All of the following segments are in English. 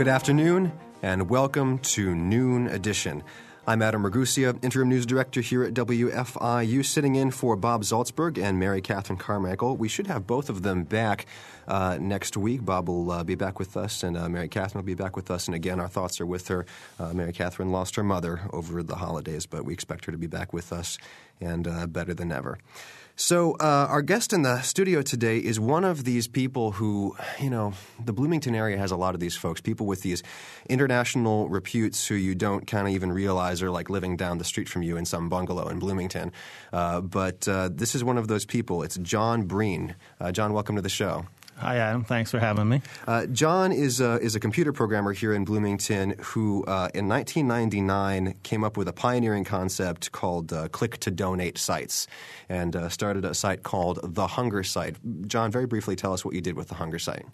Good afternoon, and welcome to Noon Edition. I'm Adam Ragusea, Interim News Director here at WFIU, sitting in for Bob Zaltsberg and Mary Catherine Carmichael. We should have both of them back uh, next week. Bob will uh, be back with us, and uh, Mary Catherine will be back with us. And again, our thoughts are with her. Uh, Mary Catherine lost her mother over the holidays, but we expect her to be back with us and uh, better than ever. So, uh, our guest in the studio today is one of these people who, you know, the Bloomington area has a lot of these folks, people with these international reputes who you don't kind of even realize are like living down the street from you in some bungalow in Bloomington. Uh, but uh, this is one of those people. It's John Breen. Uh, John, welcome to the show. Hi, Adam. Thanks for having me. Uh, John is a, is a computer programmer here in Bloomington who, uh, in 1999, came up with a pioneering concept called uh, click to donate sites and uh, started a site called The Hunger Site. John, very briefly tell us what you did with The Hunger Site.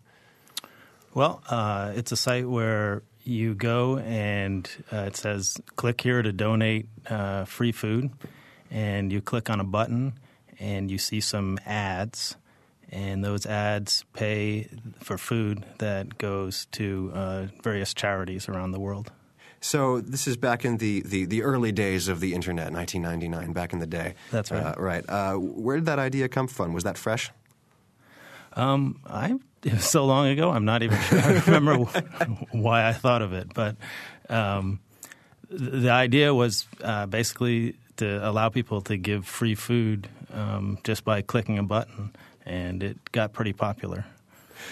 Well, uh, it's a site where you go and uh, it says click here to donate free food, and you click on a button and you see some ads and those ads pay for food that goes to uh, various charities around the world. So this is back in the, the, the, early days of the internet, 1999, back in the day. That's right. Uh, right. Uh, where did that idea come from? Was that fresh? Um, I so long ago. I'm not even sure. I remember why I thought of it, but um, the idea was uh, basically to allow people to give free food um, just by clicking a button and it got pretty popular.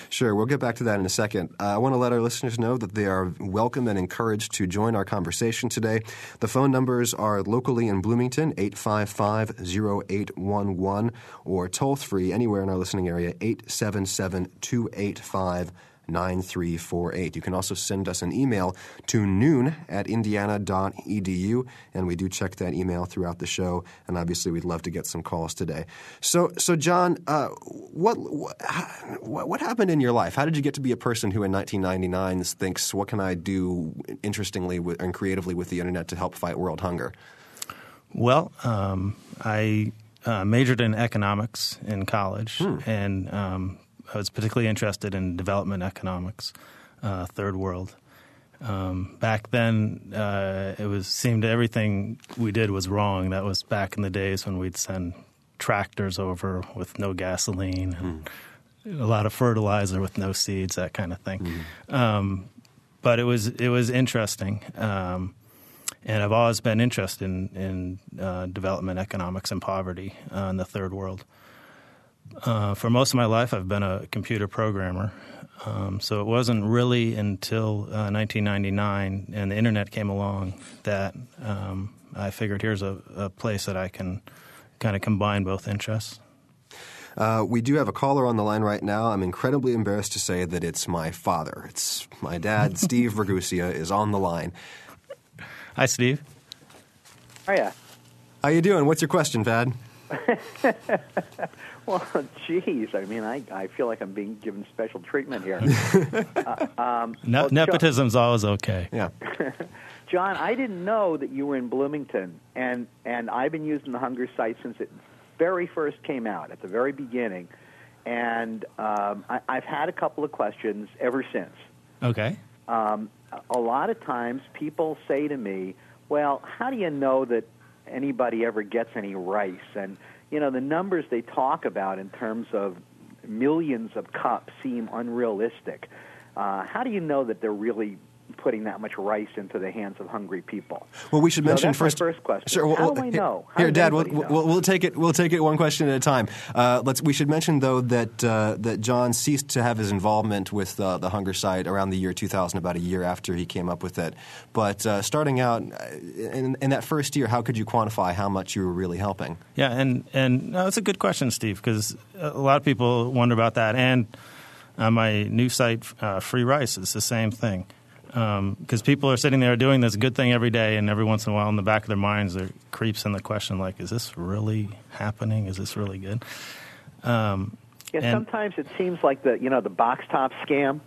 Sure, we'll get back to that in a second. Uh, I want to let our listeners know that they are welcome and encouraged to join our conversation today. The phone numbers are locally in Bloomington, 855 0811, or toll free anywhere in our listening area, 877 285 9348. You can also send us an email to noon at indiana.edu, and we do check that email throughout the show. And obviously, we'd love to get some calls today. So, so John, uh, what, what, what happened in your life? How did you get to be a person who in 1999 thinks, what can I do interestingly and creatively with the internet to help fight world hunger? Well, um, I uh, majored in economics in college, hmm. and um, I was particularly interested in development economics, uh, third world. Um, back then, uh, it was seemed everything we did was wrong. That was back in the days when we'd send tractors over with no gasoline and mm. a lot of fertilizer with no seeds, that kind of thing. Mm. Um, but it was it was interesting, um, and I've always been interested in, in uh, development economics and poverty uh, in the third world. Uh, for most of my life, I've been a computer programmer. Um, so it wasn't really until uh, 1999 and the internet came along that um, I figured here's a, a, place that I can kind of combine both interests. Uh, we do have a caller on the line right now. I'm incredibly embarrassed to say that it's my father. It's my dad, Steve Ragusea, is on the line. Hi, Steve. Hiya. How are you doing? What's your question, Vad? Well, geez, I mean, I, I feel like I'm being given special treatment here. uh, um, ne- well, nepotism's John, always okay. Yeah. John, I didn't know that you were in Bloomington, and and I've been using the Hunger site since it very first came out at the very beginning, and um, I, I've had a couple of questions ever since. Okay. Um, a lot of times, people say to me, "Well, how do you know that anybody ever gets any rice?" and you know, the numbers they talk about in terms of millions of cups seem unrealistic. Uh, how do you know that they're really putting that much rice into the hands of hungry people? Well, we should so mention that's first. My first question. Sure. Well, How do I know? How here, Dad. We'll, we'll, we'll, take it. We'll take it one question at a time. Uh, let's. We should mention though that uh, that John ceased to have his involvement with uh, the hunger site around the year 2000, about a year after he came up with it. But uh, starting out uh, in, in, that first year, how could you quantify how much you were really helping? Yeah, and and no, that's a good question, Steve, because a lot of people wonder about that. And uh, my new site, Free Rice, is the same thing because um, people are sitting there doing this good thing every day, and every once in a while, in the back of their minds, there creeps in the question like, "Is this really happening? Is this really good?" Um, yeah, and, sometimes it seems like the you know the box top scam.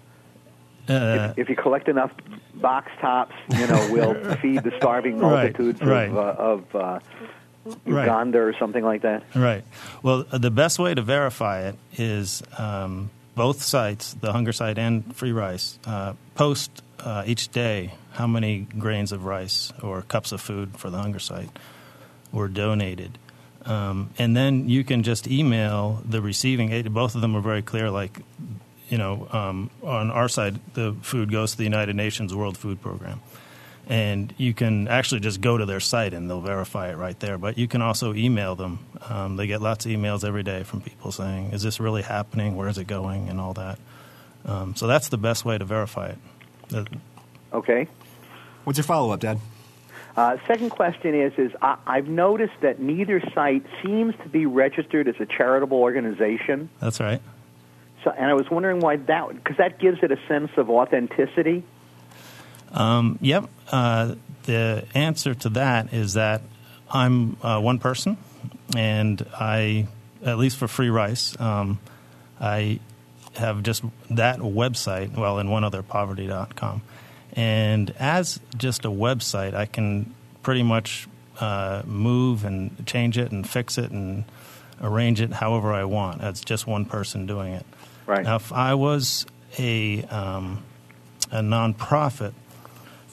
Uh, if, if, you collect enough box tops, you know, we'll feed the starving multitudes right, right. of, uh, of uh, Uganda right. or something like that. Right. Well, the best way to verify it is um, both sites, the hunger site and free rice, uh, post uh, each day how many grains of rice or cups of food for the hunger site were donated. Um, and then you can just email the receiving aid. Both of them are very clear. Like, you know, um, on our side, the food goes to the United Nations World Food Program. And you can actually just go to their site and they'll verify it right there. But you can also email them. Um, they get lots of emails every day from people saying, "Is this really happening? Where is it going?" and all that. Um, so that's the best way to verify it. Okay. What's your follow up, Dad? Uh, second question is: is I, I've noticed that neither site seems to be registered as a charitable organization. That's right. So, and I was wondering why that, because that gives it a sense of authenticity. Um, yep. Uh, the answer to that is that I'm uh, one person, and I, at least for free rice, um, I have just that website. Well, and one other poverty.com. And as just a website, I can pretty much uh, move and change it and fix it and arrange it however I want. That's just one person doing it. Right. Now, if I was a um, a nonprofit,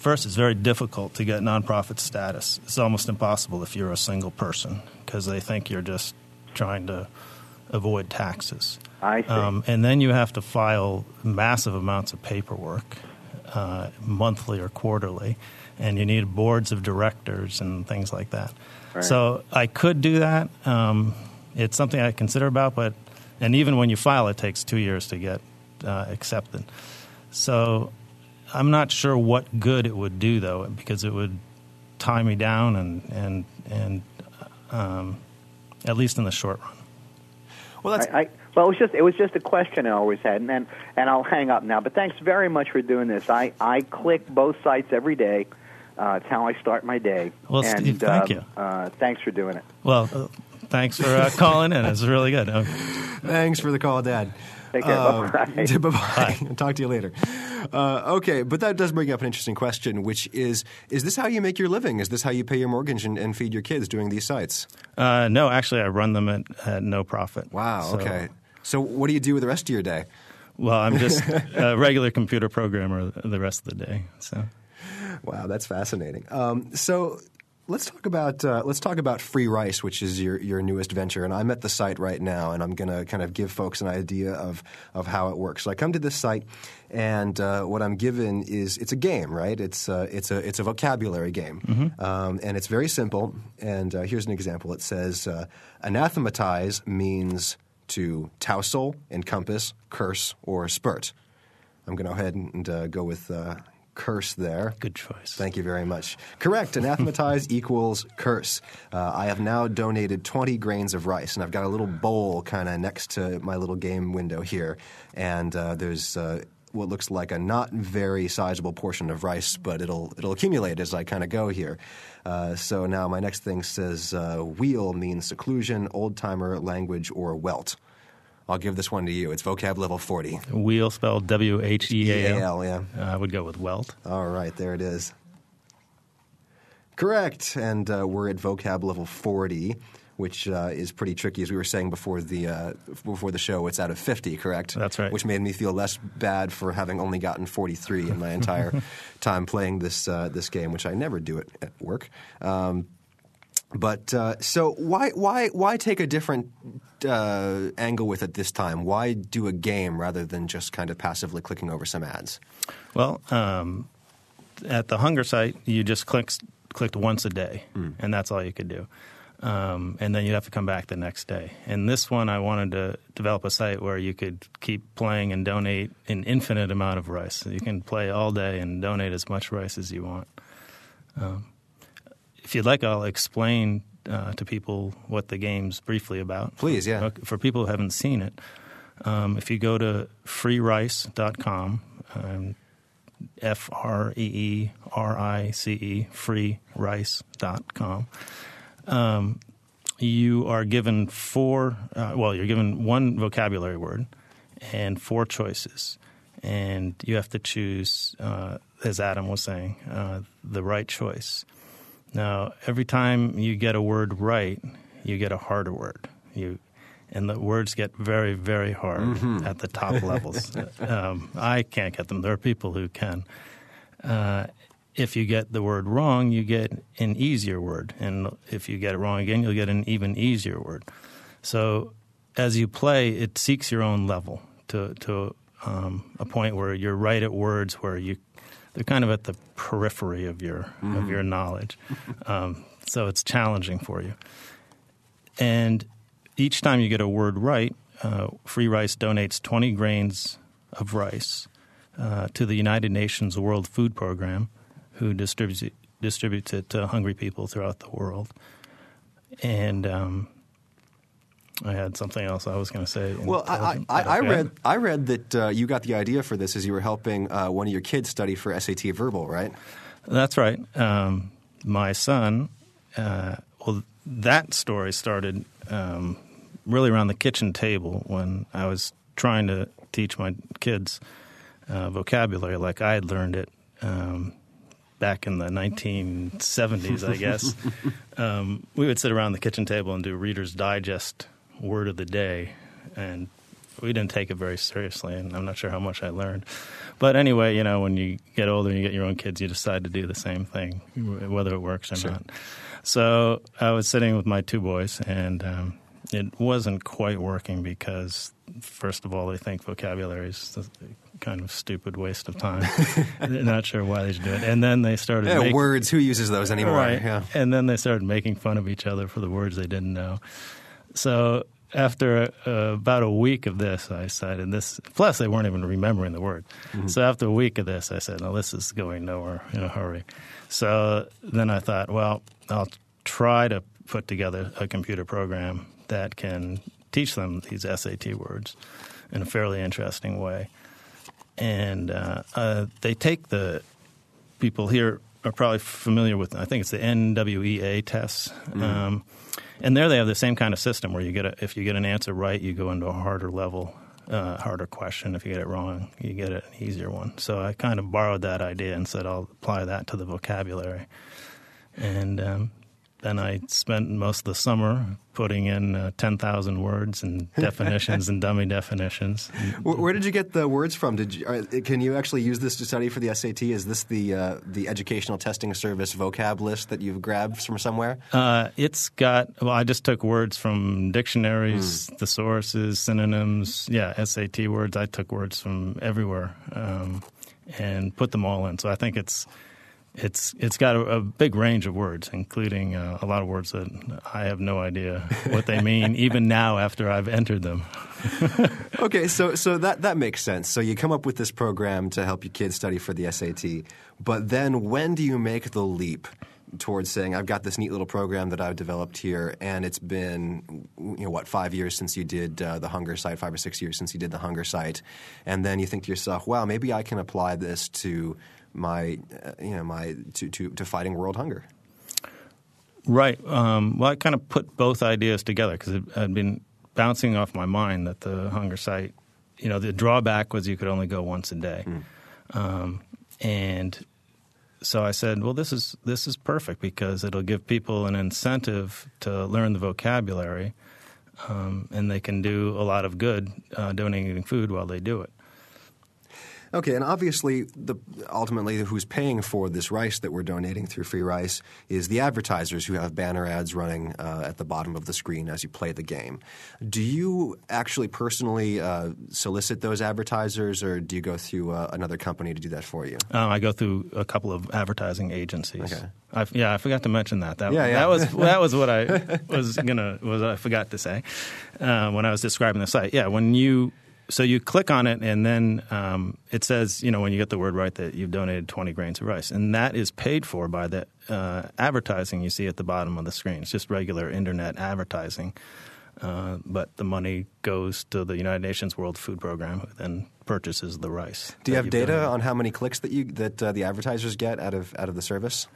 first it's very difficult to get nonprofit status. It's almost impossible if you're a single person because they think you're just trying to avoid taxes. I see. Um, and then you have to file massive amounts of paperwork, uh, monthly or quarterly, and you need boards of directors and things like that. Right. So I could do that. Um, it's something I consider about, but and even when you file, it takes two years to get uh, accepted. So I'm not sure what good it would do though, because it would tie me down and and and um, at least in the short run. Well, that's I, I, well, it was just it was just a question I always had, and then, and I'll hang up now. But thanks very much for doing this. I I click both sites every day. Uh, it's how I start my day. Well, and, Steve, thank um, you. Uh, thanks for doing it. Well, uh, thanks for uh, calling in. It's really good. Okay. Thanks for the call, Dad. Take care. Um, Bye-bye. bye-bye. Talk to you later. Uh, okay, but that does bring up an interesting question, which is: Is this how you make your living? Is this how you pay your mortgage and, and feed your kids doing these sites? Uh, no, actually, I run them at, at no profit. Wow. So- okay. So, what do you do with the rest of your day? Well, I'm just a regular computer programmer the rest of the day. So Wow, that's fascinating. Um, so let's talk about uh, let's talk about Free Rice, which is your your newest venture. And I'm at the site right now, and I'm going to kind of give folks an idea of of how it works. So I come to this site, and uh, what I'm given is it's a game, right? It's uh, it's a it's a vocabulary game, um, and it's very simple. And uh, here's an example. It says uh, anathematize means to tousle, encompass, curse, or spurt. I'm going to go ahead and uh, go with uh, curse there. good choice. Thank you very much. Correct. Anathematize equals curse. Uh, I have now donated 20 grains of rice, and I've got a little bowl kind of next to my little game window here. And uh, there's uh, what looks like a not very sizable portion of rice, but it'll it'll accumulate as I kind of go here. Uh, so now my next thing says uh, wheel means seclusion, old timer language, or welt. I'll give this one to you. It's vocab level 40. Wheel spelled W H E A L. yeah. Uh, I would go with welt. All right, there it is. Correct, and uh, we're at vocab level forty, which uh, is pretty tricky, as we were saying before the uh, before the show. It's out of fifty, correct? That's right. Which made me feel less bad for having only gotten forty three in my entire time playing this uh, this game, which I never do it at work. Um, but uh, so why why why take a different uh, angle with it this time? Why do a game rather than just kind of passively clicking over some ads? Well, um, at the hunger site, you just clicked clicked once a day, and that's all you could do. Um, and then you'd have to come back the next day. And this one, I wanted to develop a site where you could keep playing and donate an infinite amount of rice. You can play all day and donate as much rice as you want. Um, if you'd like, I'll explain uh, to people what the game's briefly about. Please, yeah. For people who haven't seen it, um, if you go to freerice.com, um, F R E E R I C E, freerice.com, um, you are given four, uh, well, you're given one vocabulary word and four choices. And you have to choose, uh, as Adam was saying, uh, the right choice. Now, every time you get a word right, you get a harder word. You and the words get very, very hard mm-hmm. at the top levels. um, I can't get them. There are people who can. Uh, if you get the word wrong, you get an easier word, and if you get it wrong again, you'll get an even easier word. So, as you play, it seeks your own level to to um, a point where you're right at words where you they're kind of at the periphery of your mm-hmm. of your knowledge. Um, so it's challenging for you. And each time you get a word right, uh, Free Rice donates 20 grains of rice uh, to the United Nations World Food Program, who distributes it, distributes it to hungry people throughout the world. And um, I had something else I was going to say. Well, I, I, I, read I read that uh, you got the idea for this as you were helping uh, one of your kids study for SAT Verbal, right? That's right. Um, my son. Uh, well, that story started um, really around the kitchen table when I was trying to teach my kids uh, vocabulary like I had learned it um, back in the 1970s, I guess. um, we would sit around the kitchen table and do Reader's Digest word of the day, and we didn't take it very seriously, and I'm not sure how much I learned. But anyway, you know, when you get older and you get your own kids, you decide to do the same thing, whether it works or sure. not. So I was sitting with my two boys, and um, it wasn't quite working because, first of all, they think vocabulary is a kind of stupid waste of time. They're not sure why they should do it. And then they started yeah, make, words. Who uses those anymore? Right. Yeah. And then they started making fun of each other for the words they didn't know. So after uh, about a week of this, I decided this. Plus, they weren't even remembering the word. Mm-hmm. So after a week of this, I said, "No, this is going nowhere in a hurry." So then I thought, well, I'll try to put together a computer program that can teach them these SAT words in a fairly interesting way. And uh, uh, they take the people here are probably familiar with. I think it's the NWEA tests. Mm-hmm. Um, and there they have the same kind of system where you get a, if you get an answer right, you go into a harder level, uh, harder question. If you get it wrong, you get an easier one. So I kind of borrowed that idea and said I'll apply that to the vocabulary. And um, then I spent most of the summer putting in uh, 10,000 words and definitions and dummy definitions. Where, where, did you get the words from? Did you, can you actually use this to study for the SAT? Is this the uh, the educational testing service vocab list that you've grabbed from somewhere? Uh, it's got, well, I just took words from dictionaries, mm. thesauruses, synonyms, yeah, SAT words. I took words from everywhere um, and put them all in. So I think it's it's it's got a, a, big range of words, including uh, a lot of words that I have no idea what they mean, even now after I've entered them. okay, so so that that makes sense. So you come up with this program to help your kids study for the SAT, but then when do you make the leap? towards saying I've got this neat little program that I've developed here, and it's been you know what five years since you did uh, the hunger site, five or six years since you did the hunger site, and then you think to yourself, wow, maybe I can apply this to my uh, you know my to, to, to fighting world hunger. Right. Um, well, I kind of put both ideas together because it had been bouncing off my mind that the hunger site, you know, the drawback was you could only go once a day, mm. um, and so I said, well, this is this is perfect because it'll give people an incentive to learn the vocabulary, um, and they can do a lot of good uh, donating food while they do it. Okay, and obviously, the ultimately who's paying for this rice that we're donating through Free Rice is the advertisers who have banner ads running uh, at the bottom of the screen as you play the game. Do you actually personally uh, solicit those advertisers, or do you go through uh, another company to do that for you? Um, I go through a couple of advertising agencies. Okay. I, yeah, I forgot to mention that. That, yeah, yeah. that was that was what I was gonna was I forgot to say uh, when I was describing the site. Yeah, when you so you click on it, and then um, it says, you know, when you get the word right, that you've donated 20 grains of rice. And that is paid for by the uh, advertising you see at the bottom of the screen. It's just regular internet advertising. Uh, but the money goes to the United Nations World Food Program, who then purchases the rice. Do you have data donated. on how many clicks that you that uh, the advertisers get out of out of the service?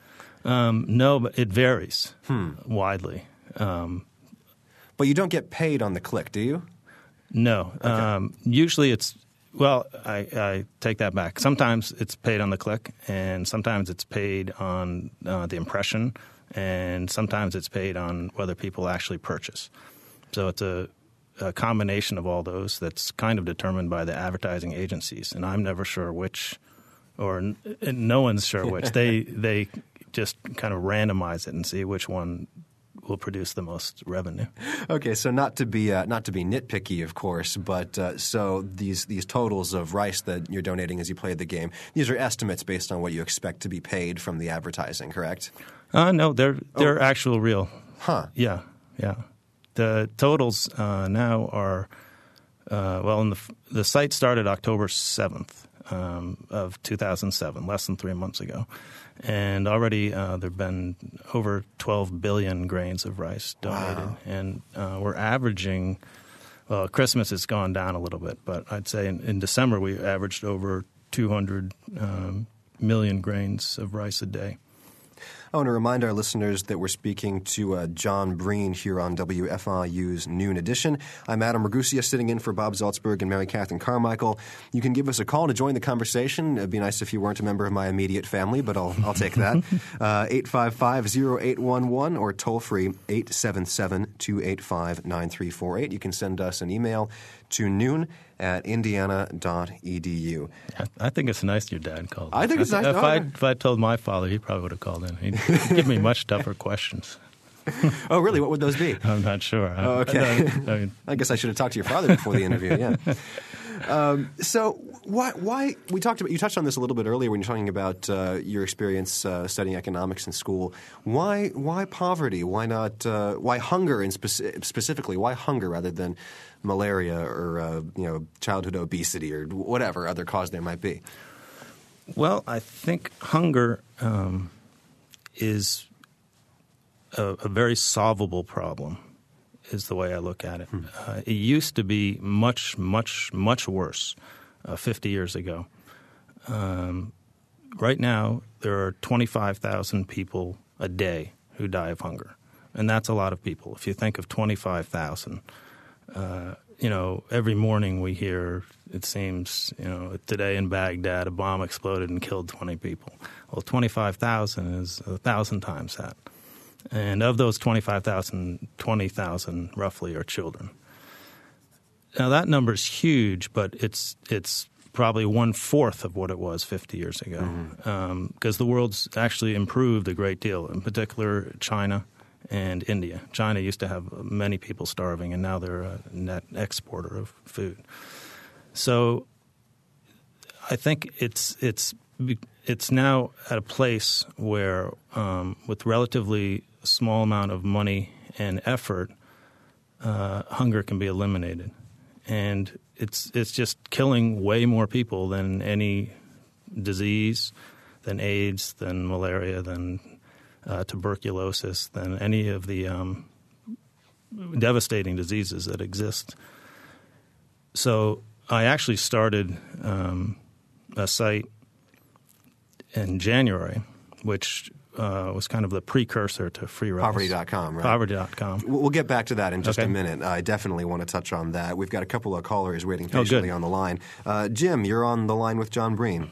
Um, no, but it varies hmm. widely. Um, but you don't get paid on the click, do you? No. Okay. Um, usually it's, well, I, I, take that back. Sometimes it's paid on the click, and sometimes it's paid on uh, the impression, and sometimes it's paid on whether people actually purchase. So it's a a combination of all those that's kind of determined by the advertising agencies, and I'm never sure which, or n- no one's sure which. they they just kind of randomize it and see which one will produce the most revenue. Okay, so not to be uh, not to be nitpicky, of course, but uh, so these these totals of rice that you're donating as you play the game, these are estimates based on what you expect to be paid from the advertising, correct? Uh, no, they're they're actual real. Huh. Yeah, yeah. The totals uh, now are uh, well. In the the site started October seventh um, of two thousand seven, less than three months ago, and already uh, there've been over twelve billion grains of rice donated, Wow. and uh, we're averaging. Well, Christmas has gone down a little bit, but I'd say in, in December we averaged over 200 um, million grains of rice a day. I want to remind our listeners that we're speaking to uh, John Breen here on WFIU's Noon Edition. I'm Adam Ragusea, sitting in for Bob Zaltsberg and Mary Catherine Carmichael. You can give us a call to join the conversation. It'd be nice if you weren't a member of my immediate family, but I'll, I'll take that. Uh, 855-0811 or toll free 877-285-9348. You can send us an email to noon at indiana.edu. I, think it's nice your dad called. I think it's nice- If no, I if I told my father, he probably would have called in. He'd give me much tougher questions. Oh, really? What would those be? I'm not sure. I- Oh, okay. I, I mean, I guess I should have talked to your father before the interview. Yeah. Um, so why? Why we talked about? You touched on this a little bit earlier when you're talking about uh, your experience uh, studying economics in school. Why? Why poverty? Why not? Uh, why hunger? And speci- specifically, why hunger rather than malaria or uh, you know childhood obesity or whatever other cause there might be? well, I think hunger um, is a, a very solvable problem. Is the way I look at it. Uh, it used to be much, much, much worse uh, 50 years ago. Um, right now, there are 25,000 people a day who die of hunger. And that's a lot of people. If you think of 25,000, uh, you know, every morning we hear, it seems, you know, today in Baghdad, a bomb exploded and killed 20 people. Well, 25,000 is a thousand times that. And of those 25,000, 20,000 roughly are children. Now that number is huge, but it's it's probably one fourth of what it was 50 years ago, mm-hmm. um, because the world's actually improved a great deal. In particular, China and India. China used to have many people starving, and now they're a net exporter of food. So, I think it's it's it's now at a place where, um, with relatively small amount of money and effort, uh, hunger can be eliminated, and it's it's just killing way more people than any disease, than AIDS, than malaria, than uh, tuberculosis, than any of the um, devastating diseases that exist. So I actually started um, a site in January, which uh, was kind of the precursor to free rice. Poverty.com, right? Poverty.com. We'll we'll get back to that in just a minute. I definitely want to touch on that. We've got a couple of callers waiting Oh, patiently on the line. Uh, Jim, you're on the line with John Breen.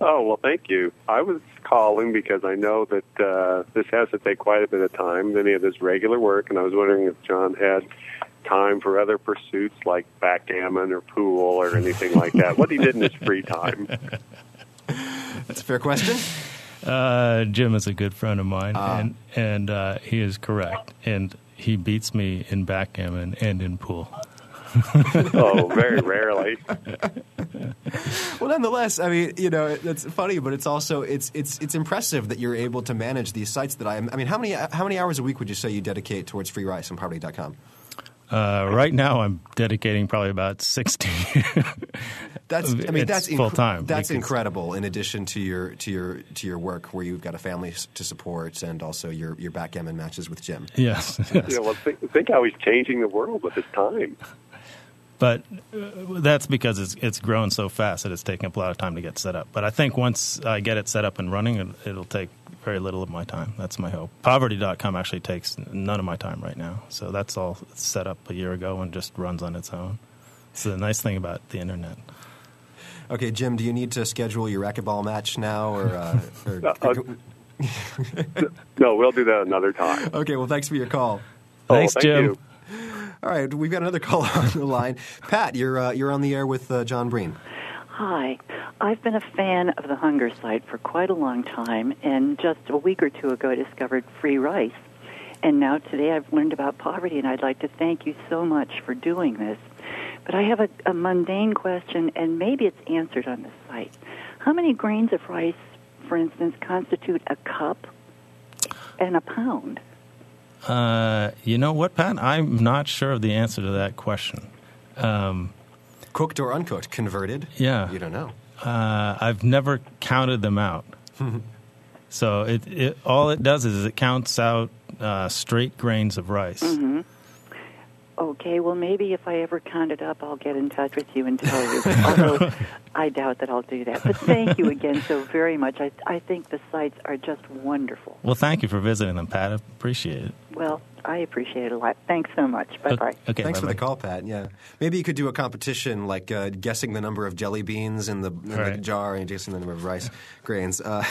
Oh, well, thank you. I was calling because I know that uh, this has to take quite a bit of time than he has his regular work, and I was wondering if John had time for other pursuits like backgammon or pool or anything like that. What he did in his free time. That's a fair question. Uh, Jim is a good friend of mine, Ah. and and uh, he is correct. And he beats me in backgammon and in pool. Oh, very rarely. Well, nonetheless, I mean, you know, it's funny, but it's also it's it's it's impressive that you're able to manage these sites. That I, I mean, how many how many hours a week would you say you dedicate towards free rice on poverty.com? Uh, right now, I'm dedicating probably about 60. That's I mean It's that's full-time, That's because- incredible. In addition to your to your to your work, where you've got a family to support, and also your your backgammon matches with Jim. yes. Yeah, well, think, think how he's changing the world with his time. But uh, that's because it's it's grown so fast that it's taking up a lot of time to get set up. But I think once I get it set up and running, it, it'll take very little of my time. That's my hope. Poverty.com actually takes none of my time right now. So that's all set up a year ago and just runs on its own. It's the nice thing about the internet. Okay, Jim, do you need to schedule your racquetball match now, or? Uh, or Uh, No, we'll do that another time. okay, well, thanks for your call. Oh, Thanks, thank Jim. you. All right, we've got another caller on the line. Pat, you're uh, you're on the air with uh, John Breen. Hi. I've been a fan of the Hunger site for quite a long time, and just a week or two ago I discovered free rice. And now today I've learned about poverty, and I'd like to thank you so much for doing this. But I have a, a mundane question, and maybe it's answered on the site. How many grains of rice, for instance, constitute a cup and a pound? Uh, you know what, Pat? I'm not sure of the answer to that question. Um, Cooked or uncooked, converted? Yeah. You don't know. Uh, I've never counted them out. so it, it all it does is it counts out uh, straight grains of rice. Mm-hmm. Okay, well, maybe if I ever count it up, I'll get in touch with you and tell you. Although I doubt that I'll do that. But thank you again so very much. I, I think the sites are just wonderful. Well, thank you for visiting them, Pat. I appreciate it. Well, I appreciate it a lot. Thanks so much. Bye bye. Okay, Thanks for bye-bye. the call, Pat. Yeah, maybe you could do a competition like uh, guessing the number of jelly beans in the, in the jar and guessing the number of rice grains. Uh,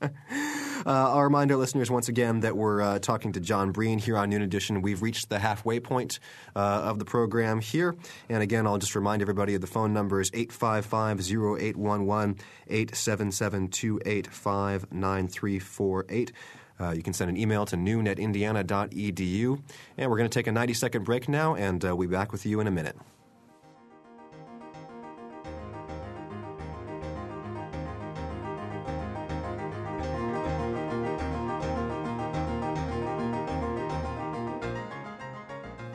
I'll remind our listeners once again that we're uh, talking to John Breen here on Noon Edition. We've reached the halfway point uh, of the program here. And again, I'll just remind everybody of the phone numbers 855 0811 877 285 9348. Uh, you can send an email to noon at indiana.edu. And we're going to take a 90 second break now, and uh, we'll be back with you in a minute.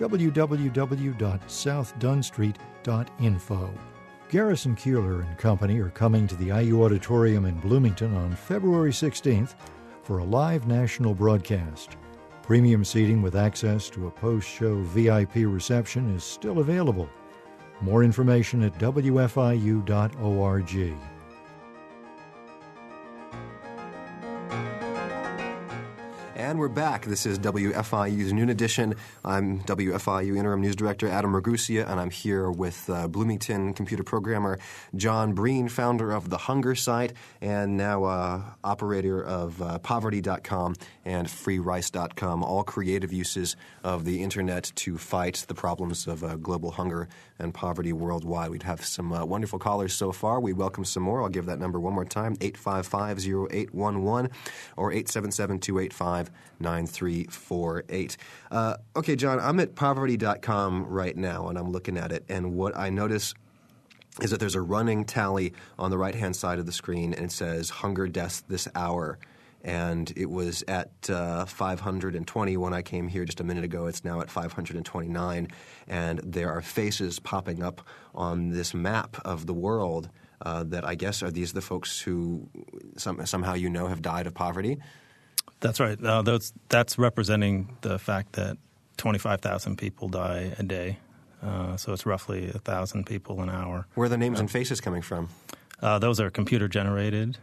www.southdunstreet.info. Garrison Keillor and Company are coming to the IU Auditorium in Bloomington on February 16th for a live national broadcast. Premium seating with access to a post show VIP reception is still available. More information at WFIU.org. And we're back. This is WFIU's Noon Edition. I'm WFIU Interim News Director Adam Ragusea, and I'm here with uh, Bloomington computer programmer John Breen, founder of The Hunger Site, and now uh, operator of uh, Poverty.com and FreeRice.com, all creative uses of the internet to fight the problems of uh, global hunger and poverty worldwide. We'd have some uh, wonderful callers so far. We welcome some more. I'll give that number one more time 855 0811 or 877 285 9348. Uh, Okay, John, I'm at poverty.com right now and I'm looking at it, and what I notice is that there's a running tally on the right hand side of the screen and it says hunger deaths this hour. And it was at uh, 520 when I came here just a minute ago. It's now at 529. And there are faces popping up on this map of the world uh, that I guess are these the folks who some, somehow you know have died of poverty? That's right. Uh, those, that's representing the fact that 25,000 people die a day. Uh, so it's roughly 1,000 people an hour. Where are the names and faces coming from? Uh, those are computer generated.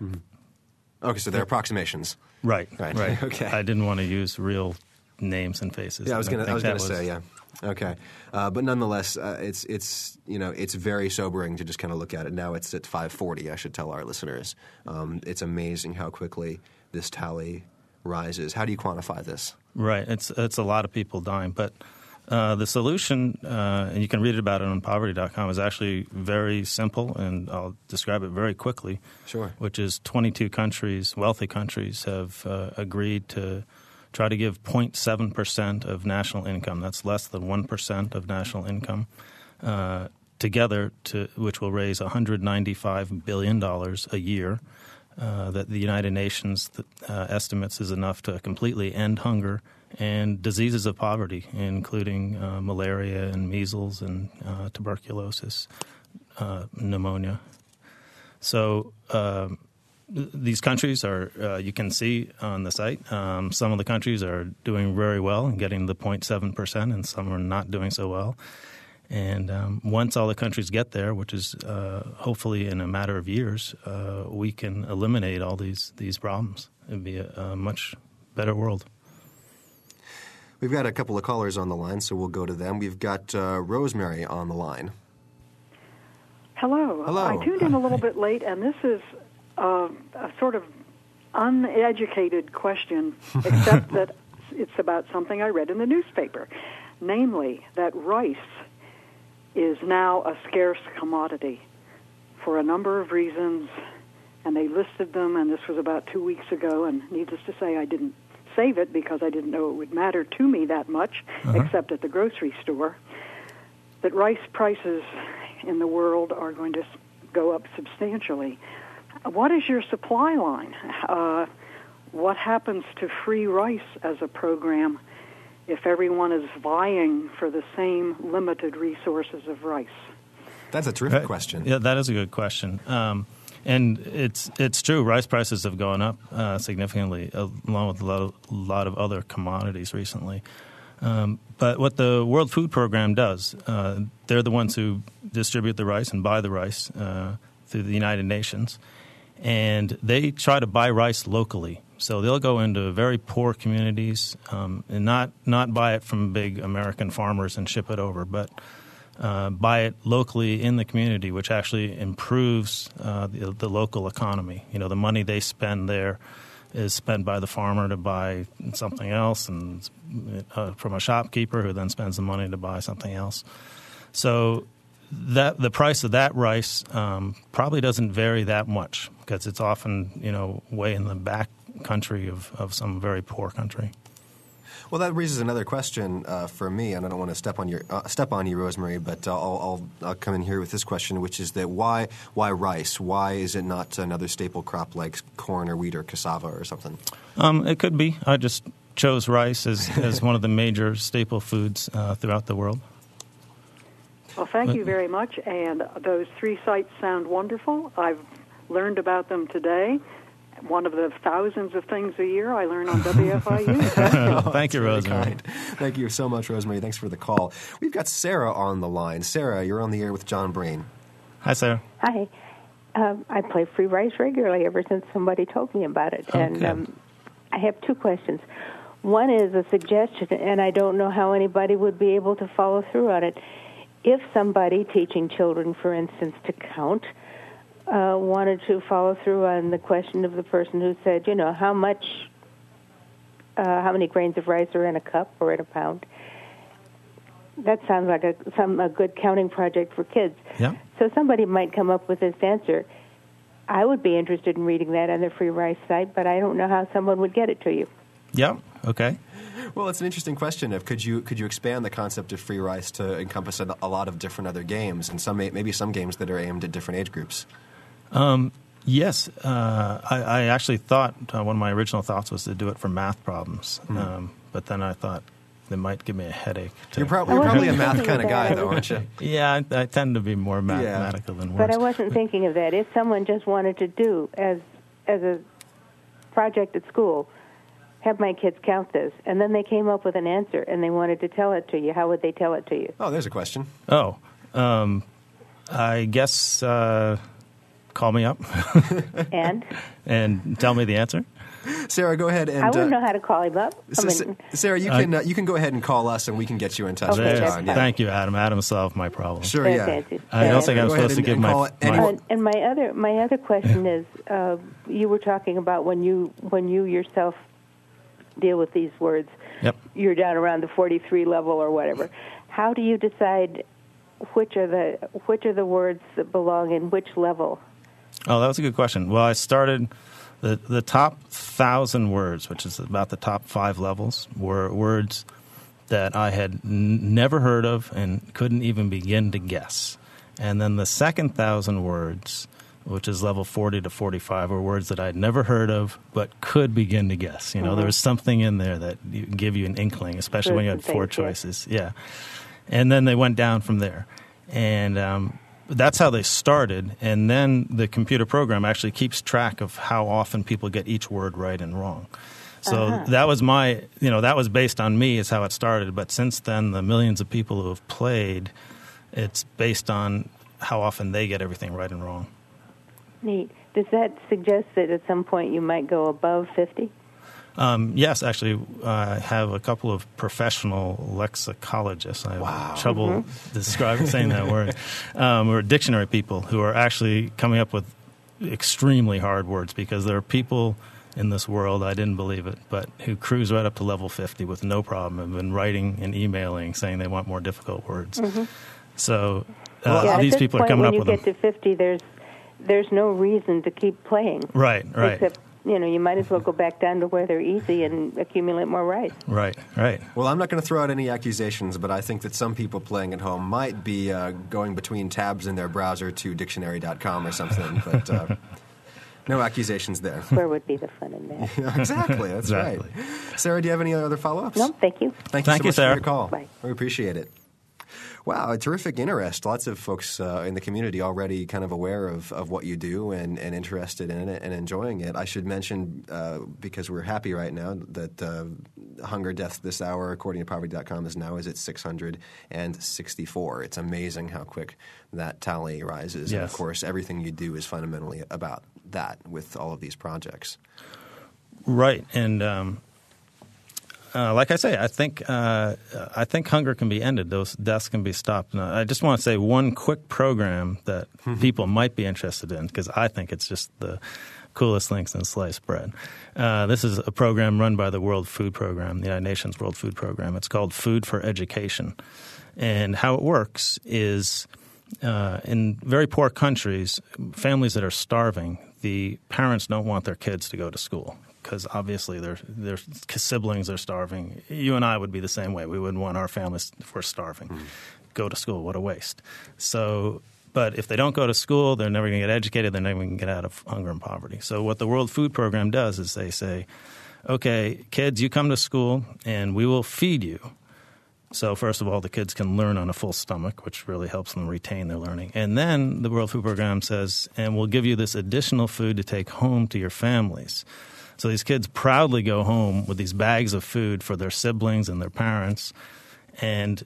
Okay, so they're approximations. Right, Right. right. Okay. I didn't want to use real names and faces. Yeah, I was was gonna say yeah. Okay, uh, but nonetheless, uh, it's it's you know it's very sobering to just kind of look at it. Now it's at 540. I should tell our listeners. Um, it's amazing how quickly this tally rises. How do you quantify this? Right. It's it's a lot of people dying, but uh, the solution, uh, and you can read about it on poverty.com, is actually very simple, and I'll describe it very quickly. Sure. Which is 22 countries, wealthy countries, have uh, agreed to try to give 0.7 percent of national income. That's less than one percent of national income. Uh, together, to, which will raise 195 billion dollars a year, uh, that the United Nations uh, estimates is enough to completely end hunger and diseases of poverty, including uh, malaria and measles and uh, tuberculosis, uh, pneumonia. So um, these countries are, uh, you can see on the site, um, some of the countries are doing very well and getting the 0.7%, and some are not doing so well. And um, once all the countries get there, which is uh, hopefully in a matter of years, uh, we can eliminate all these these problems. It'd be a, a much better world. We've got a couple of callers on the line, so we'll go to them. We've got uh, Rosemary on the line. Hello. Hello. I tuned in a little bit late, and this is uh, a sort of uneducated question, except that it's about something I read in the newspaper, namely that rice is now a scarce commodity for a number of reasons, and they listed them, and this was about two weeks ago, and needless to say, I didn't save it because I didn't know it would matter to me that much, except at the grocery store. That rice prices in the world are going to go up substantially. What is your supply line? Uh, what happens to free rice as a program if everyone is vying for the same limited resources of rice? That's a terrific Right. question. Yeah, that is a good question. Um, and it's it's true. Rice prices have gone up uh, significantly, along with a lot, of, lot of other commodities recently. Um, but what the World Food Program does, uh, they're the ones who distribute the rice and buy the rice uh, through the United Nations, and they try to buy rice locally. So they'll go into very poor communities um, and not not buy it from big American farmers and ship it over, but uh, buy it locally in the community, which actually improves uh, the, the local economy. You know, the money they spend there is spent by the farmer to buy something else, and uh, from a shopkeeper who then spends the money to buy something else. So that the price of that rice um, probably doesn't vary that much because it's often you know way in the back country of, of some very poor country. Well, that raises another question uh, for me, and I don't want to step on your uh, step on you, Rosemary, but uh, I'll, I'll, I'll come in here with this question, which is that why why rice? Why is it not another staple crop like corn or wheat or cassava or something? Um, it could be. I just chose rice as, as one of the major staple foods uh, throughout the world. Well, thank you very much. And those three sites sound wonderful. I've learned about them today. One of the thousands of things a year I learn on WFIU. Thank you. Thank you, Rosemary. Thank you so much, Rosemary. Thanks for the call. We've got Sarah on the line. Sarah, you're on the air with John Breen. Hi, Sarah. Hi. Um, I play free rice regularly ever since somebody told me about it. And um, I have two questions. One is a suggestion, and I don't know how anybody would be able to follow through on it. If somebody teaching children, for instance, to count, uh, wanted to follow through on the question of the person who said, you know, how much, uh, how many grains of rice are in a cup or in a pound, that sounds like a some a good counting project for kids. Yeah. So somebody might come up with this answer. I would be interested in reading that on the Free Rice site, but I don't know how someone would get it to you. Yeah. Okay. Well, it's an interesting question. Of could you could you expand the concept of free rice to encompass a, a lot of different other games, and some maybe some games that are aimed at different age groups? Yes, uh, I, I actually thought uh, one of my original thoughts was to do it for math problems, Hmm. um, but then I thought it might give me a headache. to- You're, prob- you're probably a math kind of of guy, though, aren't you? yeah, I, I tend to be more mathematical than words. But I wasn't thinking of that. If someone just wanted to do as as a project at school, have my kids count this, and then they came up with an answer and they wanted to tell it to you, how would they tell it to you? Oh, there's a question. Oh, um, I guess uh, call me up And and tell me the answer. Sarah, go ahead and. I wouldn't uh, know how to call him up. I S- mean, Sarah, you I- can uh, you can go ahead and call us, and we can get you in touch Okay, with that's John. fine. Thank you, Adam. Adam solved my problem. Sure, That's yeah. it. I don't think I'm Go ahead supposed to and- give my, my anyone- and, and my other my other question is, uh, you were talking about when you when you yourself deal with these words, Yep. you're down around the 43 level or whatever. How do you decide which are the which are the words that belong in which level? Oh, that was a good question. Well, I started the the top thousand words, which is about the top five levels, were words that I had n- never heard of and couldn't even begin to guess. And then the second thousand words, which is level forty to forty five, were words that I'd never heard of but could begin to guess. You know, there was something in there that you, give you an inkling, especially when you had four things, yeah. choices. Yeah, and then they went down from there, and um, that's how they started. And then the computer program actually keeps track of how often people get each word right and wrong. So Uh-huh. that was my, you know, that was based on me is how it started. But since then, the millions of people who have played It's based on how often they get everything right and wrong. Neat. Does that suggest that at some point you might go above 50? Um, yes, actually, I have a couple of professional lexicologists. I have Wow. trouble Mm-hmm. describing saying that word. Um, or dictionary people who are actually coming up with extremely hard words because there are people in this world, I didn't believe it, but who cruise right up to level 50 with no problem and been writing and emailing saying they want more difficult words. So uh, Mm-hmm. yeah, these people point, are coming when up you with get them. to 50, there's there's no reason to keep playing. Right, right. Except, you know, you might as well go back down to where they're easy and accumulate more rice. Right, right. Well, I'm not going to throw out any accusations, but I think that some people playing at home might be uh, going between tabs in their browser to dictionary.com or something. But uh, no accusations there. Where would be the fun in that? exactly. That's Exactly. right. Sarah, do you have any other follow-ups? no, thank you. Thank you Thank so you, much Sarah. for your call. Bye. We appreciate it. Wow, a terrific interest. Lots of folks uh, in the community already kind of aware of, of what you do and, and interested in it and enjoying it. I should mention, uh, because we're happy right now, that uh, hunger deaths this hour, according to poverty.com, is now is at 664. It's amazing how quick that tally rises. And of course, everything you do is fundamentally about that with all of these projects. Right, and um, uh, like I say, I think uh, I think hunger can be ended. Those deaths can be stopped. And I just want to say one quick program that people might be interested in because I think it's just the coolest thing since sliced bread. Uh, this is a program run by the World Food Program, the United Nations World Food Program. It's called Food for Education, and how it works is uh, in very poor countries, families that are starving, the parents don't want their kids to go to school because obviously their their siblings are starving. You and I would be the same way. We wouldn't want our families, if we're starving, hmm. go to school. What a waste. So, but if they don't go to school, they're never going to get educated. They're never going to get out of hunger and poverty. So, what the World Food Program does is they say, okay, kids, you come to school and we will feed you. So, first of all, the kids can learn on a full stomach, which really helps them retain their learning. And then the World Food Program says, and we'll give you this additional food to take home to your families. So, these kids proudly go home with these bags of food for their siblings and their parents. And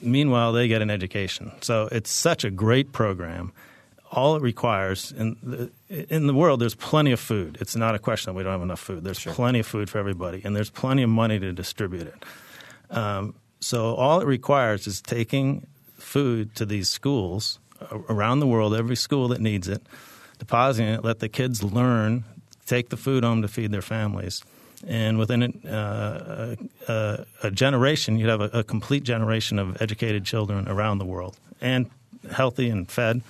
meanwhile, they get an education. So, it's such a great program. All it requires in the, in the world, there's plenty of food. It's not a question that we don't have enough food. There's plenty of food for everybody, and there's plenty of money to distribute it. Um, so all it requires is taking food to these schools around the world, every school that needs it, depositing it, let the kids learn, take the food home to feed their families. And within uh, a, a, generation, you'd have a, a complete generation of educated children around the world and healthy and fed.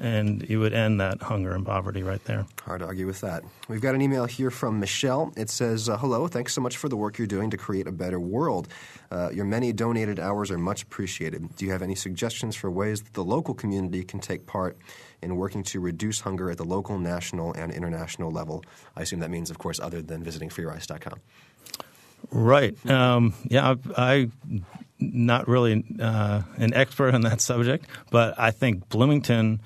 And you would end that hunger and poverty right there. Hard to argue with that. We've got an email here from Michelle. It says, uh, Hello, thanks so much for the work you're doing to create a better world. Uh, your many donated hours are much appreciated. Do you have any suggestions for ways that the local community can take part in working to reduce hunger at the local, national, and international level? I assume that means, of course, other than visiting freerice.com. Right. Um, yeah, I, I not really uh, an expert on that subject, but I think Bloomington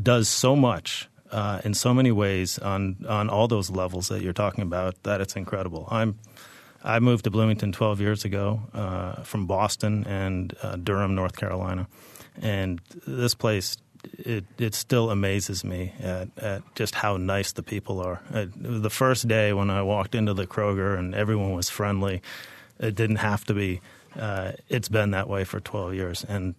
does so much uh, in so many ways on on all those levels that you're talking about that it's incredible. I'm I moved to Bloomington 12 years ago uh, from Boston and uh, Durham, North Carolina, and this place it it still amazes me at, at just how nice the people are. Uh, the first day when I walked into the Kroger and everyone was friendly, it didn't have to be. Uh, it's been that way for 12 years, and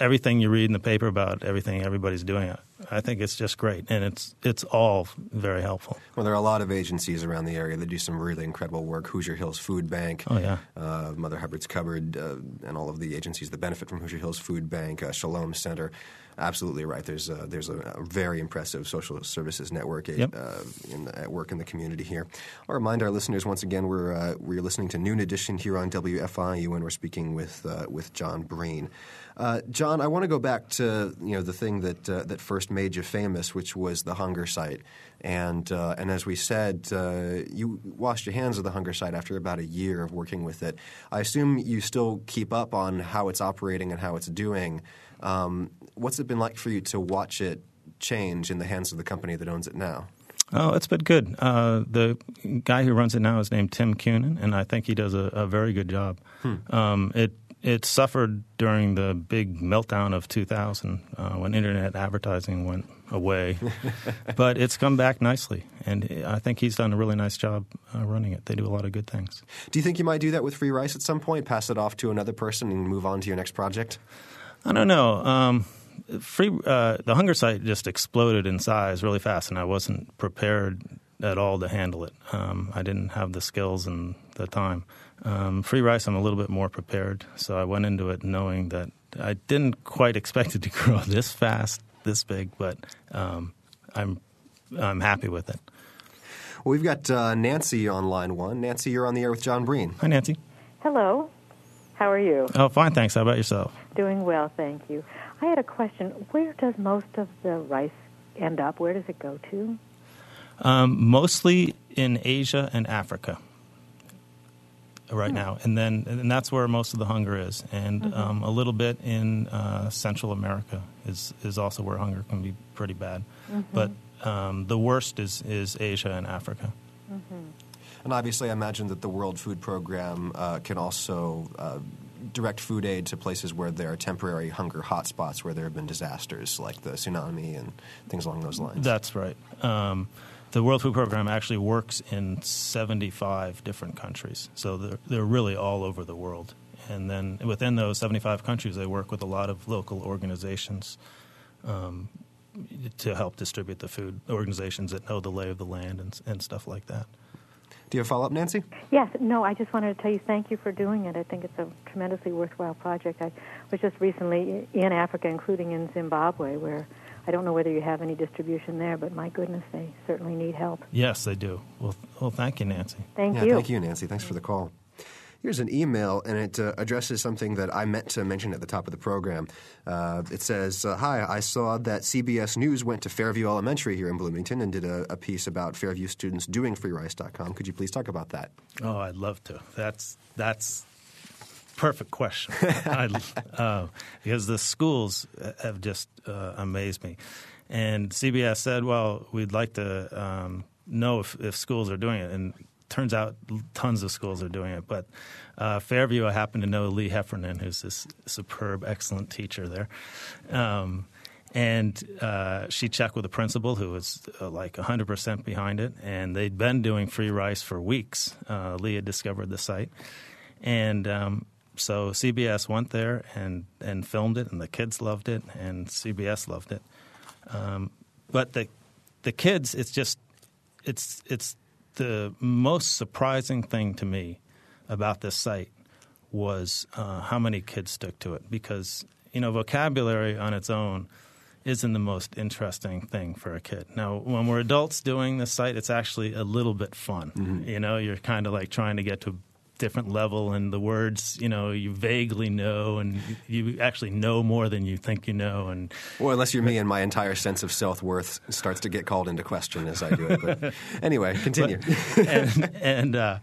everything you read in the paper about everything everybody's doing, I think it's just great, and it's it's all very helpful. Well, there are a lot of agencies around the area that do some really incredible work. Hoosier Hills Food Bank, Oh, yeah. uh, Mother Hubbard's Cupboard, uh, and all of the agencies that benefit from Hoosier Hills Food Bank, uh, Shalom Center. Absolutely right. There's a, there's a, a very impressive social services network at, Yep. uh, in, at work in the community here. I'll remind our listeners once again we're uh, we're listening to Noon Edition here on WFIU, and we're speaking with uh, with John Breen. Uh, John, I want to go back to you know the thing that uh, that first made you famous, which was the hunger site, and uh, and as we said, uh, you washed your hands of the hunger site after about a year of working with it. I assume you still keep up on how it's operating and how it's doing. Um, what's it been like for you to watch it change in the hands of the company that owns it now? Oh, it's been good. Uh, the guy who runs it now is named Tim Kunin, and I think he does a, a very good job. Um, it it suffered during the big meltdown of 2000 uh, when internet advertising went away, but it's come back nicely, and I think he's done a really nice job uh, running it. They do a lot of good things. Do you think you might do that with free rice at some point? Pass it off to another person and move on to your next project? I don't know. Um, free uh, the hunger site just exploded in size really fast, and I wasn't prepared at all to handle it. Um, I didn't have the skills and the time. Um, free rice, I'm a little bit more prepared, so I went into it knowing that I didn't quite expect it to grow this fast, this big, but um, I'm I'm happy with it. Well, we've got uh, Nancy on line one. Nancy, you're on the air with John Breen. Hi, Nancy. Hello. How are you? Oh, fine, thanks. How about yourself? Doing well, thank you. I had a question. Where does most of the rice end up? Where does it go to? Um, mostly in Asia and Africa right hmm. now, and then and that's where most of the hunger is, and mm-hmm. um, a little bit in uh, Central America is is also where hunger can be pretty bad, mm-hmm. but um, the worst is is Asia and Africa. Mm-hmm. And obviously, I imagine that the World Food Program uh, can also uh, direct food aid to places where there are temporary hunger hotspots where there have been disasters like the tsunami and things along those lines. That's right. Um, the World Food Program actually works in 75 different countries, so they're, they're really all over the world. And then within those 75 countries, they work with a lot of local organizations um, to help distribute the food, organizations that know the lay of the land and, and stuff like that. Do you have a follow up, Nancy? Yes. No, I just wanted to tell you thank you for doing it. I think it's a tremendously worthwhile project. I was just recently in Africa, including in Zimbabwe, where I don't know whether you have any distribution there, but my goodness, they certainly need help. Yes, they do. Well, well thank you, Nancy. Thank yeah, you. Thank you, Nancy. Thanks for the call. Here's an email, and it uh, addresses something that I meant to mention at the top of the program. Uh, it says, uh, Hi, I saw that CBS News went to Fairview Elementary here in Bloomington and did a, a piece about Fairview students doing freerice.com. Could you please talk about that? Oh, I'd love to. That's, that's perfect question. I, uh, because the schools have just uh, amazed me. And CBS said, well, we'd like to um, know if, if schools are doing it. And turns out tons of schools are doing it. But uh, Fairview, I happen to know Lee Heffernan, who's this superb, excellent teacher there. Um, and uh, she checked with the principal, who was uh, like 100% behind it. And they'd been doing free rice for weeks. Uh, Lee had discovered the site. And um, so CBS went there and, and filmed it, and the kids loved it, and CBS loved it. Um, but the the kids, it's just it's it's the most surprising thing to me about this site was uh, how many kids stuck to it because you know vocabulary on its own isn't the most interesting thing for a kid. Now, when we're adults doing this site, it's actually a little bit fun. Mm-hmm. You know, you're kind of like trying to get to different level and the words you know you vaguely know and you actually know more than you think you know and well unless you're me and my entire sense of self-worth starts to get called into question as I do it but anyway continue. but, and and, uh,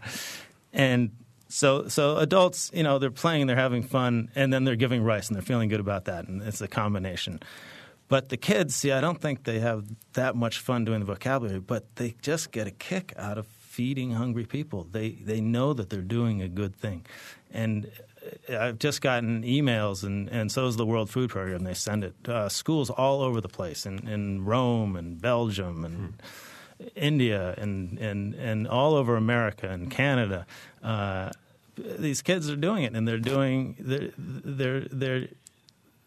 and so so adults you know they're playing they're having fun and then they're giving rice and they're feeling good about that and it's a combination. But the kids see I don't think they have that much fun doing the vocabulary but they just get a kick out of feeding hungry people. They they know that they're doing a good thing, and uh, I've just gotten emails, and, and so is the World Food Program. They send it to uh, schools all over the place, in, in Rome and Belgium and. Hmm. India and, and, and all over America and Canada, uh, these kids are doing it, and they're doing they're they're they're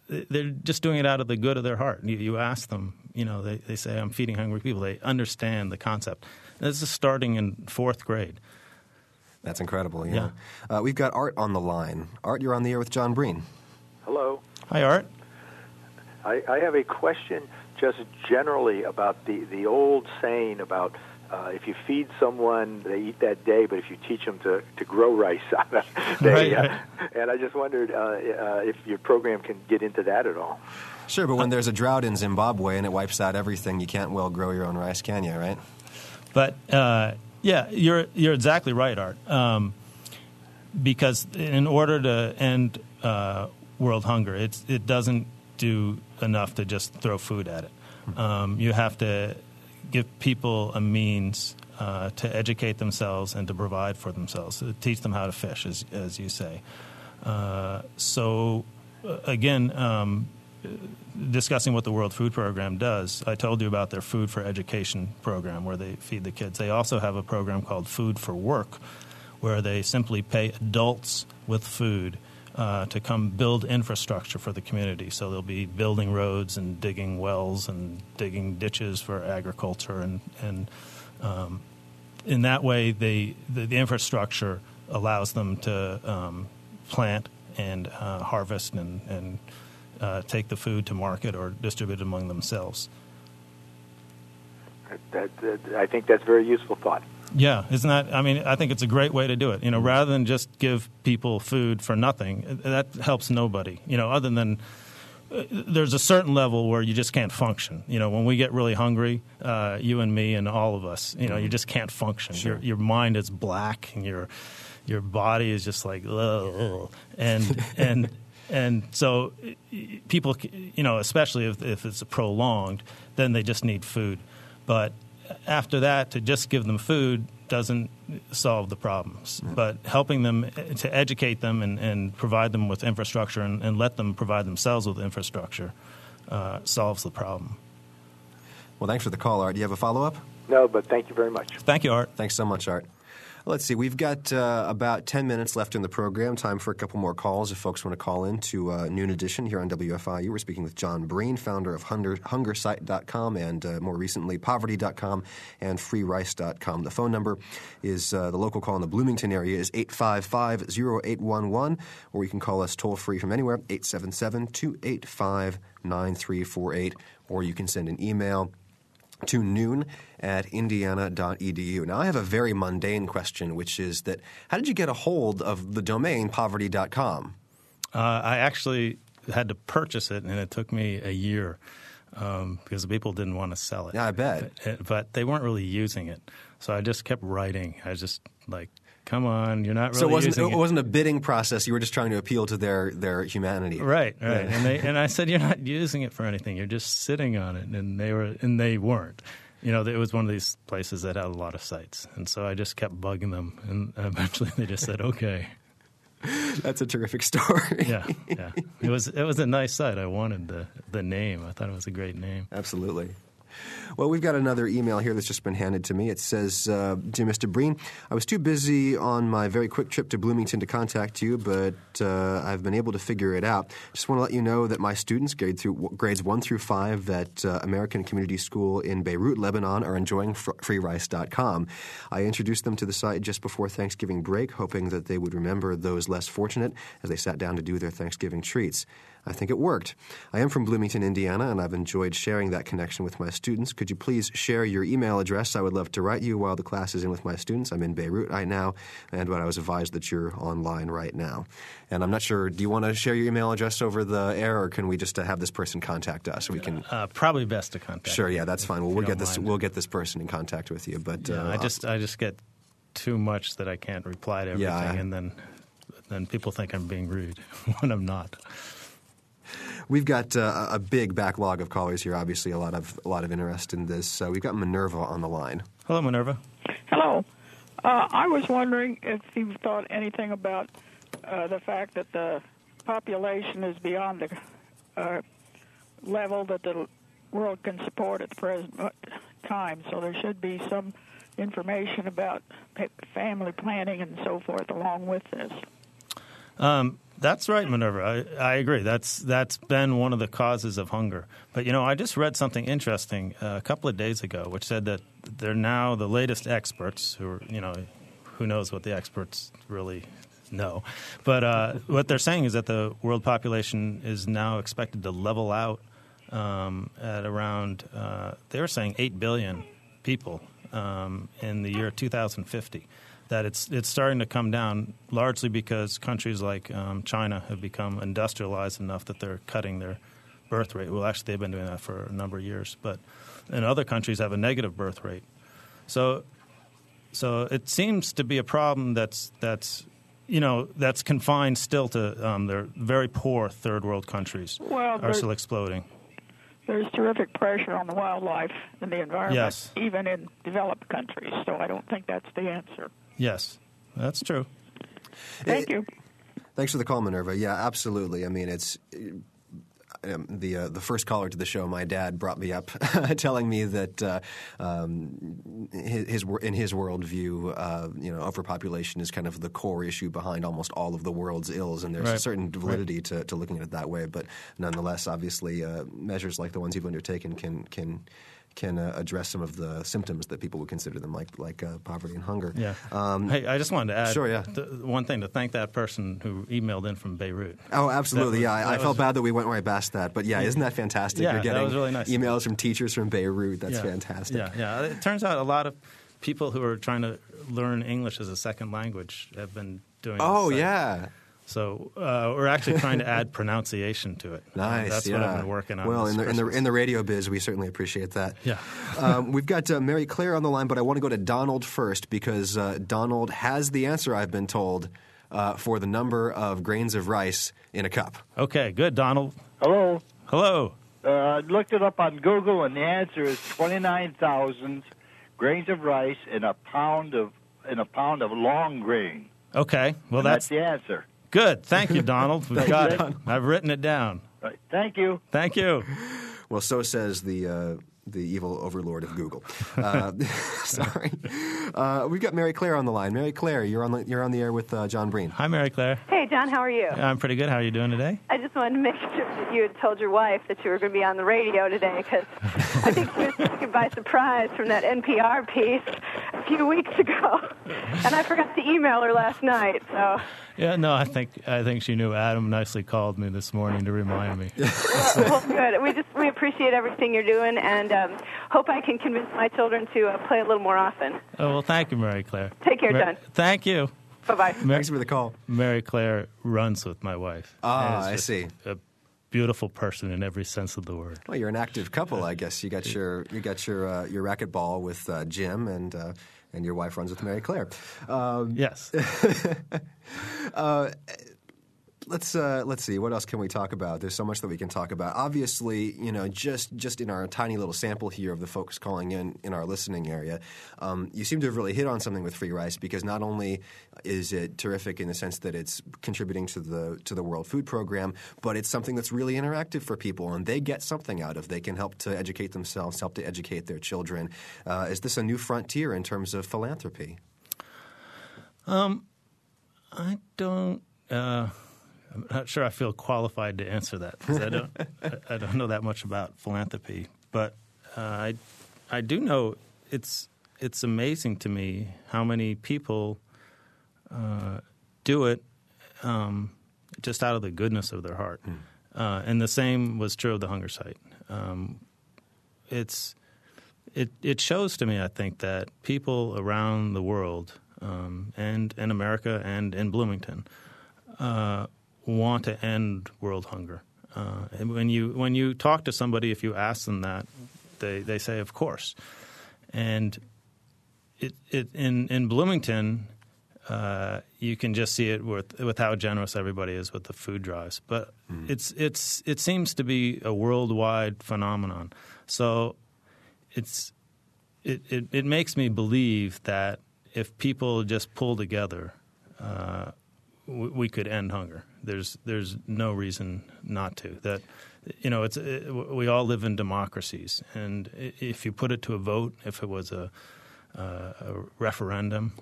they're just doing it out of the good of their heart. You, you ask them, you know, they, they say, I'm feeding hungry people. They understand the concept. This is starting in fourth grade. That's incredible. Yeah. yeah. Uh, we've got Art on the line. Art, you're on the air with John Breen. Hello. Hi, Art. I, I have a question just generally about the, the old saying about uh, if you feed someone, they eat that day, but if you teach them to, to grow rice, they, right, right. Uh, and I just wondered uh, uh, if your program can get into that at all. Sure, but when there's a drought in Zimbabwe and it wipes out everything, you can't well grow your own rice, can you, right? But uh, yeah, you're you're exactly right, Art. Um, because in order to end uh, world hunger, it's, it doesn't do enough to just throw food at it. Um, you have to give people a means uh, to educate themselves and to provide for themselves, to teach them how to fish, as, as you say. Uh, so, uh, again, um, discussing what the World Food Program does, I told you about their Food for Education program where they feed the kids. They also have a program called Food for Work where they simply pay adults with food uh, to come build infrastructure for the community. So they'll be building roads and digging wells and digging ditches for agriculture, and and um, in that way, they the, the, infrastructure allows them to um, plant and uh, harvest and and uh, take the food to market or distribute it among themselves. That, that, I think that's a very useful thought. Yeah, isn't that? I mean, I think it's a great way to do it. You know, rather than just give people food for nothing, that helps nobody. You know, other than uh, there's a certain level where you just can't function. You know, when we get really hungry, uh, you and me and all of us, you know, you just can't function. Sure. Your your mind is black, and your your body is just like, Ugh. and and and so people, you know, especially if, if it's prolonged, then they just need food. But after that, to just give them food doesn't solve the problems. But helping them to educate them and, and provide them with infrastructure and, and, let them provide themselves with infrastructure uh, solves the problem. Well, thanks for the call, Art. Do you have a follow up? No, but thank you very much. Thank you, Art. Thanks so much, Art. Let's see. We've got uh, about 10 minutes left in the program. Time for a couple more calls if folks want to call in to uh, Noon Edition here on WFIU. We're speaking with John Breen, founder of Hunger, HungerSite.com and uh, more recently Poverty.com and FreeRice.com. The phone number is uh, the local call in the Bloomington area is 855 0811, or you can call us toll free from anywhere, 877 285 9348, or you can send an email to noon at indiana.edu. Now, I have a very mundane question, which is that how did you get a hold of the domain poverty.com? Uh, I actually had to purchase it, and it took me a year um, because the people didn't want to sell it. Yeah, I bet. But, but they weren't really using it. So I just kept writing. I just like, come on, you're not really so it wasn't, it. it. wasn't a bidding process. You were just trying to appeal to their, their humanity. Right, right. and, they, and I said, you're not using it for anything. You're just sitting on it. And they, were, and they weren't. You know, it was one of these places that had a lot of sites. And so I just kept bugging them. And eventually they just said, okay. That's a terrific story. yeah, yeah. It was it was a nice site. I wanted the the name. I thought it was a great name. Absolutely. Well, we've got another email here that's just been handed to me. It says, uh, Dear Mr. Breen, I was too busy on my very quick trip to Bloomington to contact you, but uh, I've been able to figure it out. Just want to let you know that my students, grade through, grades 1 through 5 at uh, American Community School in Beirut, Lebanon, are enjoying freerice.com. I introduced them to the site just before Thanksgiving break, hoping that they would remember those less fortunate as they sat down to do their Thanksgiving treats. I think it worked. I am from Bloomington, Indiana, and I've enjoyed sharing that connection with my students. Could you please share your email address? I would love to write you while the class is in with my students. I'm in Beirut right now, and I was advised that you're online right now. And I'm not sure, do you want to share your email address over the air, or can we just uh, have this person contact us? So we can uh, probably best to contact. Sure, yeah, that's fine. Well, we'll get this. Mind. We'll get this person in contact with you. But yeah, uh, I just I just get too much that I can't reply to everything, yeah, I, and then then people think I'm being rude when I'm not. We've got uh, a big backlog of callers here. Obviously, a lot of a lot of interest in this. Uh, we've got Minerva on the line. Hello, Minerva. Hello. Uh, I was wondering if you've thought anything about uh, the fact that the population is beyond the uh, level that the world can support at the present time. So there should be some information about family planning and so forth along with this. Um, that's right, Minerva. I, I, agree. That's that's been one of the causes of hunger. But you know, I just read something interesting uh, a couple of days ago, which said that they're now the latest experts who are, you know, who knows what the experts really know. But uh, what they're saying is that the world population is now expected to level out um, at around. Uh, they were saying eight billion people um, in the year 2050 that it's it's starting to come down largely because countries like um, China have become industrialized enough that they're cutting their birth rate. Well, actually, they've been doing that for a number of years, but and other countries have a negative birth rate. So, so it seems to be a problem that's that's you know that's confined still to um, their very poor third world countries well, are still exploding. There's terrific pressure on the wildlife and the environment, yes. even in developed countries. So I don't think that's the answer. Yes, that's true. Thank you. Thanks for the call, Minerva. Yeah, absolutely. I mean, it's um, the uh, the first caller to the show, my dad brought me up, telling me that uh, um, his, his, in his worldview, uh, you know, overpopulation is kind of the core issue behind almost all of the world's ills, and there's Right. a certain validity Right. to, to looking at it that way. But nonetheless, obviously, uh, measures like the ones you've undertaken can can. Can uh, address some of the symptoms that people would consider them, like like uh, poverty and hunger. Yeah. Um, hey, I just wanted to add Sure, yeah. th- one thing to thank that person who emailed in from Beirut. Oh, absolutely. Was- yeah, I, I felt was- bad that we went right past that, but yeah, isn't that fantastic? Yeah, You're that getting was really nice. emails from teachers from Beirut. That's Yeah. fantastic. Yeah, yeah. It turns out a lot of people who are trying to learn English as a second language have been doing. Oh, yeah. So uh, we're actually trying to add pronunciation to it. Nice. That's yeah. what I've been working on. Well, in the, in the in the radio biz, we certainly appreciate that. Yeah. um, we've got uh, Mary Claire on the line, but I want to go to Donald first because uh, Donald has the answer. I've been told uh, for the number of grains of rice in a cup. Okay, good, Donald. Hello. Hello. Uh, I looked it up on Google, and the answer is twenty-nine thousand grains of rice in a pound of in a pound of long grain. Okay. Well, And that's the answer. Good. Thank you, Donald. We've got it. I've written it down. Right. Thank you. Thank you. Well, so says the uh, the evil overlord of Google. Uh, sorry. Uh, we've got Mary Claire on the line. Mary Claire, you're on the, you're on the air with uh, John Breen. Hi, Mary Claire. Hey, John, how are you? I'm pretty good. How are you doing today? I just wanted to make sure that you had told your wife that you were going to be on the radio today because I think she was taken by surprise from that NPR piece a few weeks ago. And I forgot to email her last night, so. Yeah, no, I think I think she knew. Adam nicely called me this morning to remind me. well, good. We just we appreciate everything you're doing, and um, hope I can convince my children to uh, play a little more often. Oh well, thank you, Mary Claire. Take care, Mar- John. Thank you. Bye bye. Thanks for the call. Mary Claire runs with my wife. Ah, And I just see. A beautiful person in every sense of the word. Well, you're an active couple, I guess. You got your you got your uh, your racquetball with uh, Jim, and uh, and your wife runs with Mary Claire. Um, yes. uh, let's uh, let's see. What else can we talk about? There's so much that we can talk about. Obviously, you know, just just in our tiny little sample here of the folks calling in in our listening area, um, you seem to have really hit on something with free rice because not only is it terrific in the sense that it's contributing to the to the World Food Program, but it's something that's really interactive for people, and they get something out of. They can help to educate themselves, help to educate their children. Uh, is this a new frontier in terms of philanthropy? Um, I don't. Uh, I'm not sure I feel qualified to answer that because I don't. I, I don't know that much about philanthropy, but uh, I, I do know it's it's amazing to me how many people uh, do it um, just out of the goodness of their heart, uh, and the same was true of the hunger site. Um, it's it it shows to me, I think, that people around the world um, and in America and in Bloomington uh, want to end world hunger. Uh, and when you when you talk to somebody, if you ask them that, they they say, "Of course." And it, it in in Bloomington, uh, you can just see it with with how generous everybody is with the food drives. But it's it's it seems to be a worldwide phenomenon. So it's it, it, it makes me believe that if people just pull together, uh, we, could end hunger. There's there's no reason not to. That you know, it's it, we all live in democracies, and if you put it to a vote, if it was a uh, a referendum,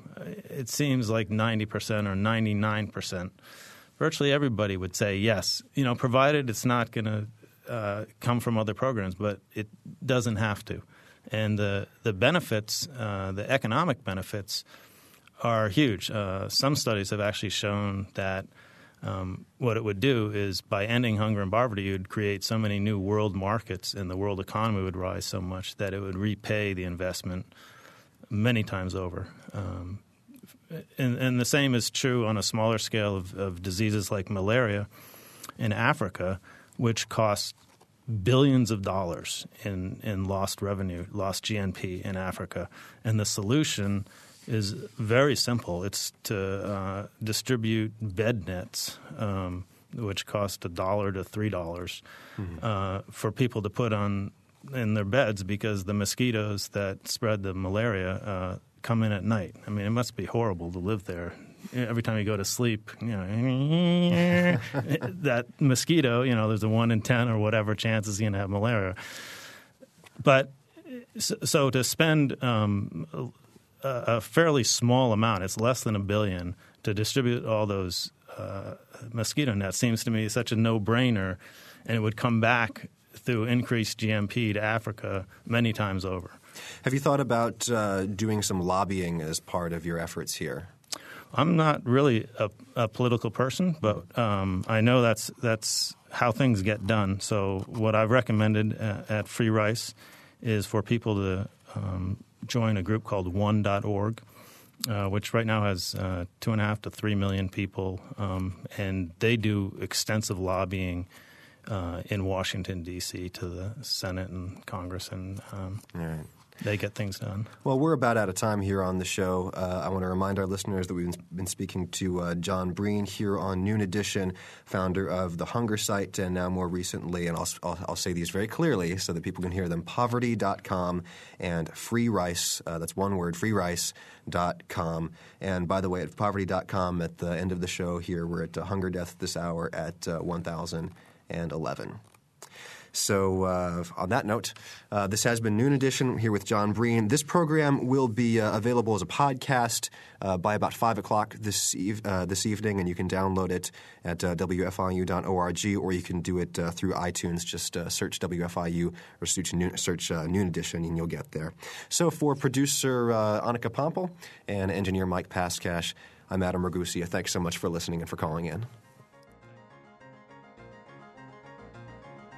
it seems like ninety percent or ninety nine percent, virtually everybody would say yes. You know, provided it's not going to uh, come from other programs, but it doesn't have to. And the the benefits, uh, the economic benefits, are huge. Uh, some studies have actually shown that um, what it would do is by ending hunger and poverty, you would create so many new world markets, and the world economy would rise so much that it would repay the investment many times over. Um, and, and the same is true on a smaller scale of, of diseases like malaria in Africa, which cost billions of dollars in, in lost revenue, lost GNP in Africa. And the solution is very simple. It's to uh, distribute bed nets, um, which cost a dollar to three dollars, uh, for people to put on in their beds because the mosquitoes that spread the malaria uh, come in at night. I mean, it must be horrible to live there every time you go to sleep, you know, that mosquito, you know, there's a one in ten or whatever chances you're going to have malaria. But so, to spend um, a, a, fairly small amount, it's less than a billion, to distribute all those uh, mosquito nets seems to me such a no-brainer, and it would come back through increased GNP to Africa many times over. Have you thought about uh, doing some lobbying as part of your efforts here? I'm not really a, a political person, but um, I know that's that's how things get done. So what I've recommended at, at Free Rice is for people to um, join a group called One.org, uh, which right now has uh, two and a half to three million people, um, and they do extensive lobbying uh, in Washington D.C. to the Senate and Congress, and um, right they get things done. Well, we're about out of time here on the show. Uh, I want to remind our listeners that we've been speaking to uh, John Breen here on Noon Edition, founder of the Hunger Site, and now more recently, and I'll, I'll, I'll say these very clearly so that people can hear them poverty.com and free rice. Uh, that's one word, free freerice.com. And by the way, at poverty.com, at the end of the show here, we're at uh, Hunger Death this hour at uh, 1011. So, uh, on that note, uh, this has been Noon Edition here with John Breen. This program will be uh, available as a podcast uh, by about 5 o'clock this, eve- uh, this evening, and you can download it at uh, WFIU.org or you can do it through iTunes. Just search WFIU or search, Noon, search Noon Edition and you'll get there. So, for producer Annika Pompel and engineer Mike Pascash, I'm Adam Ragusea. Thanks so much for listening and for calling in.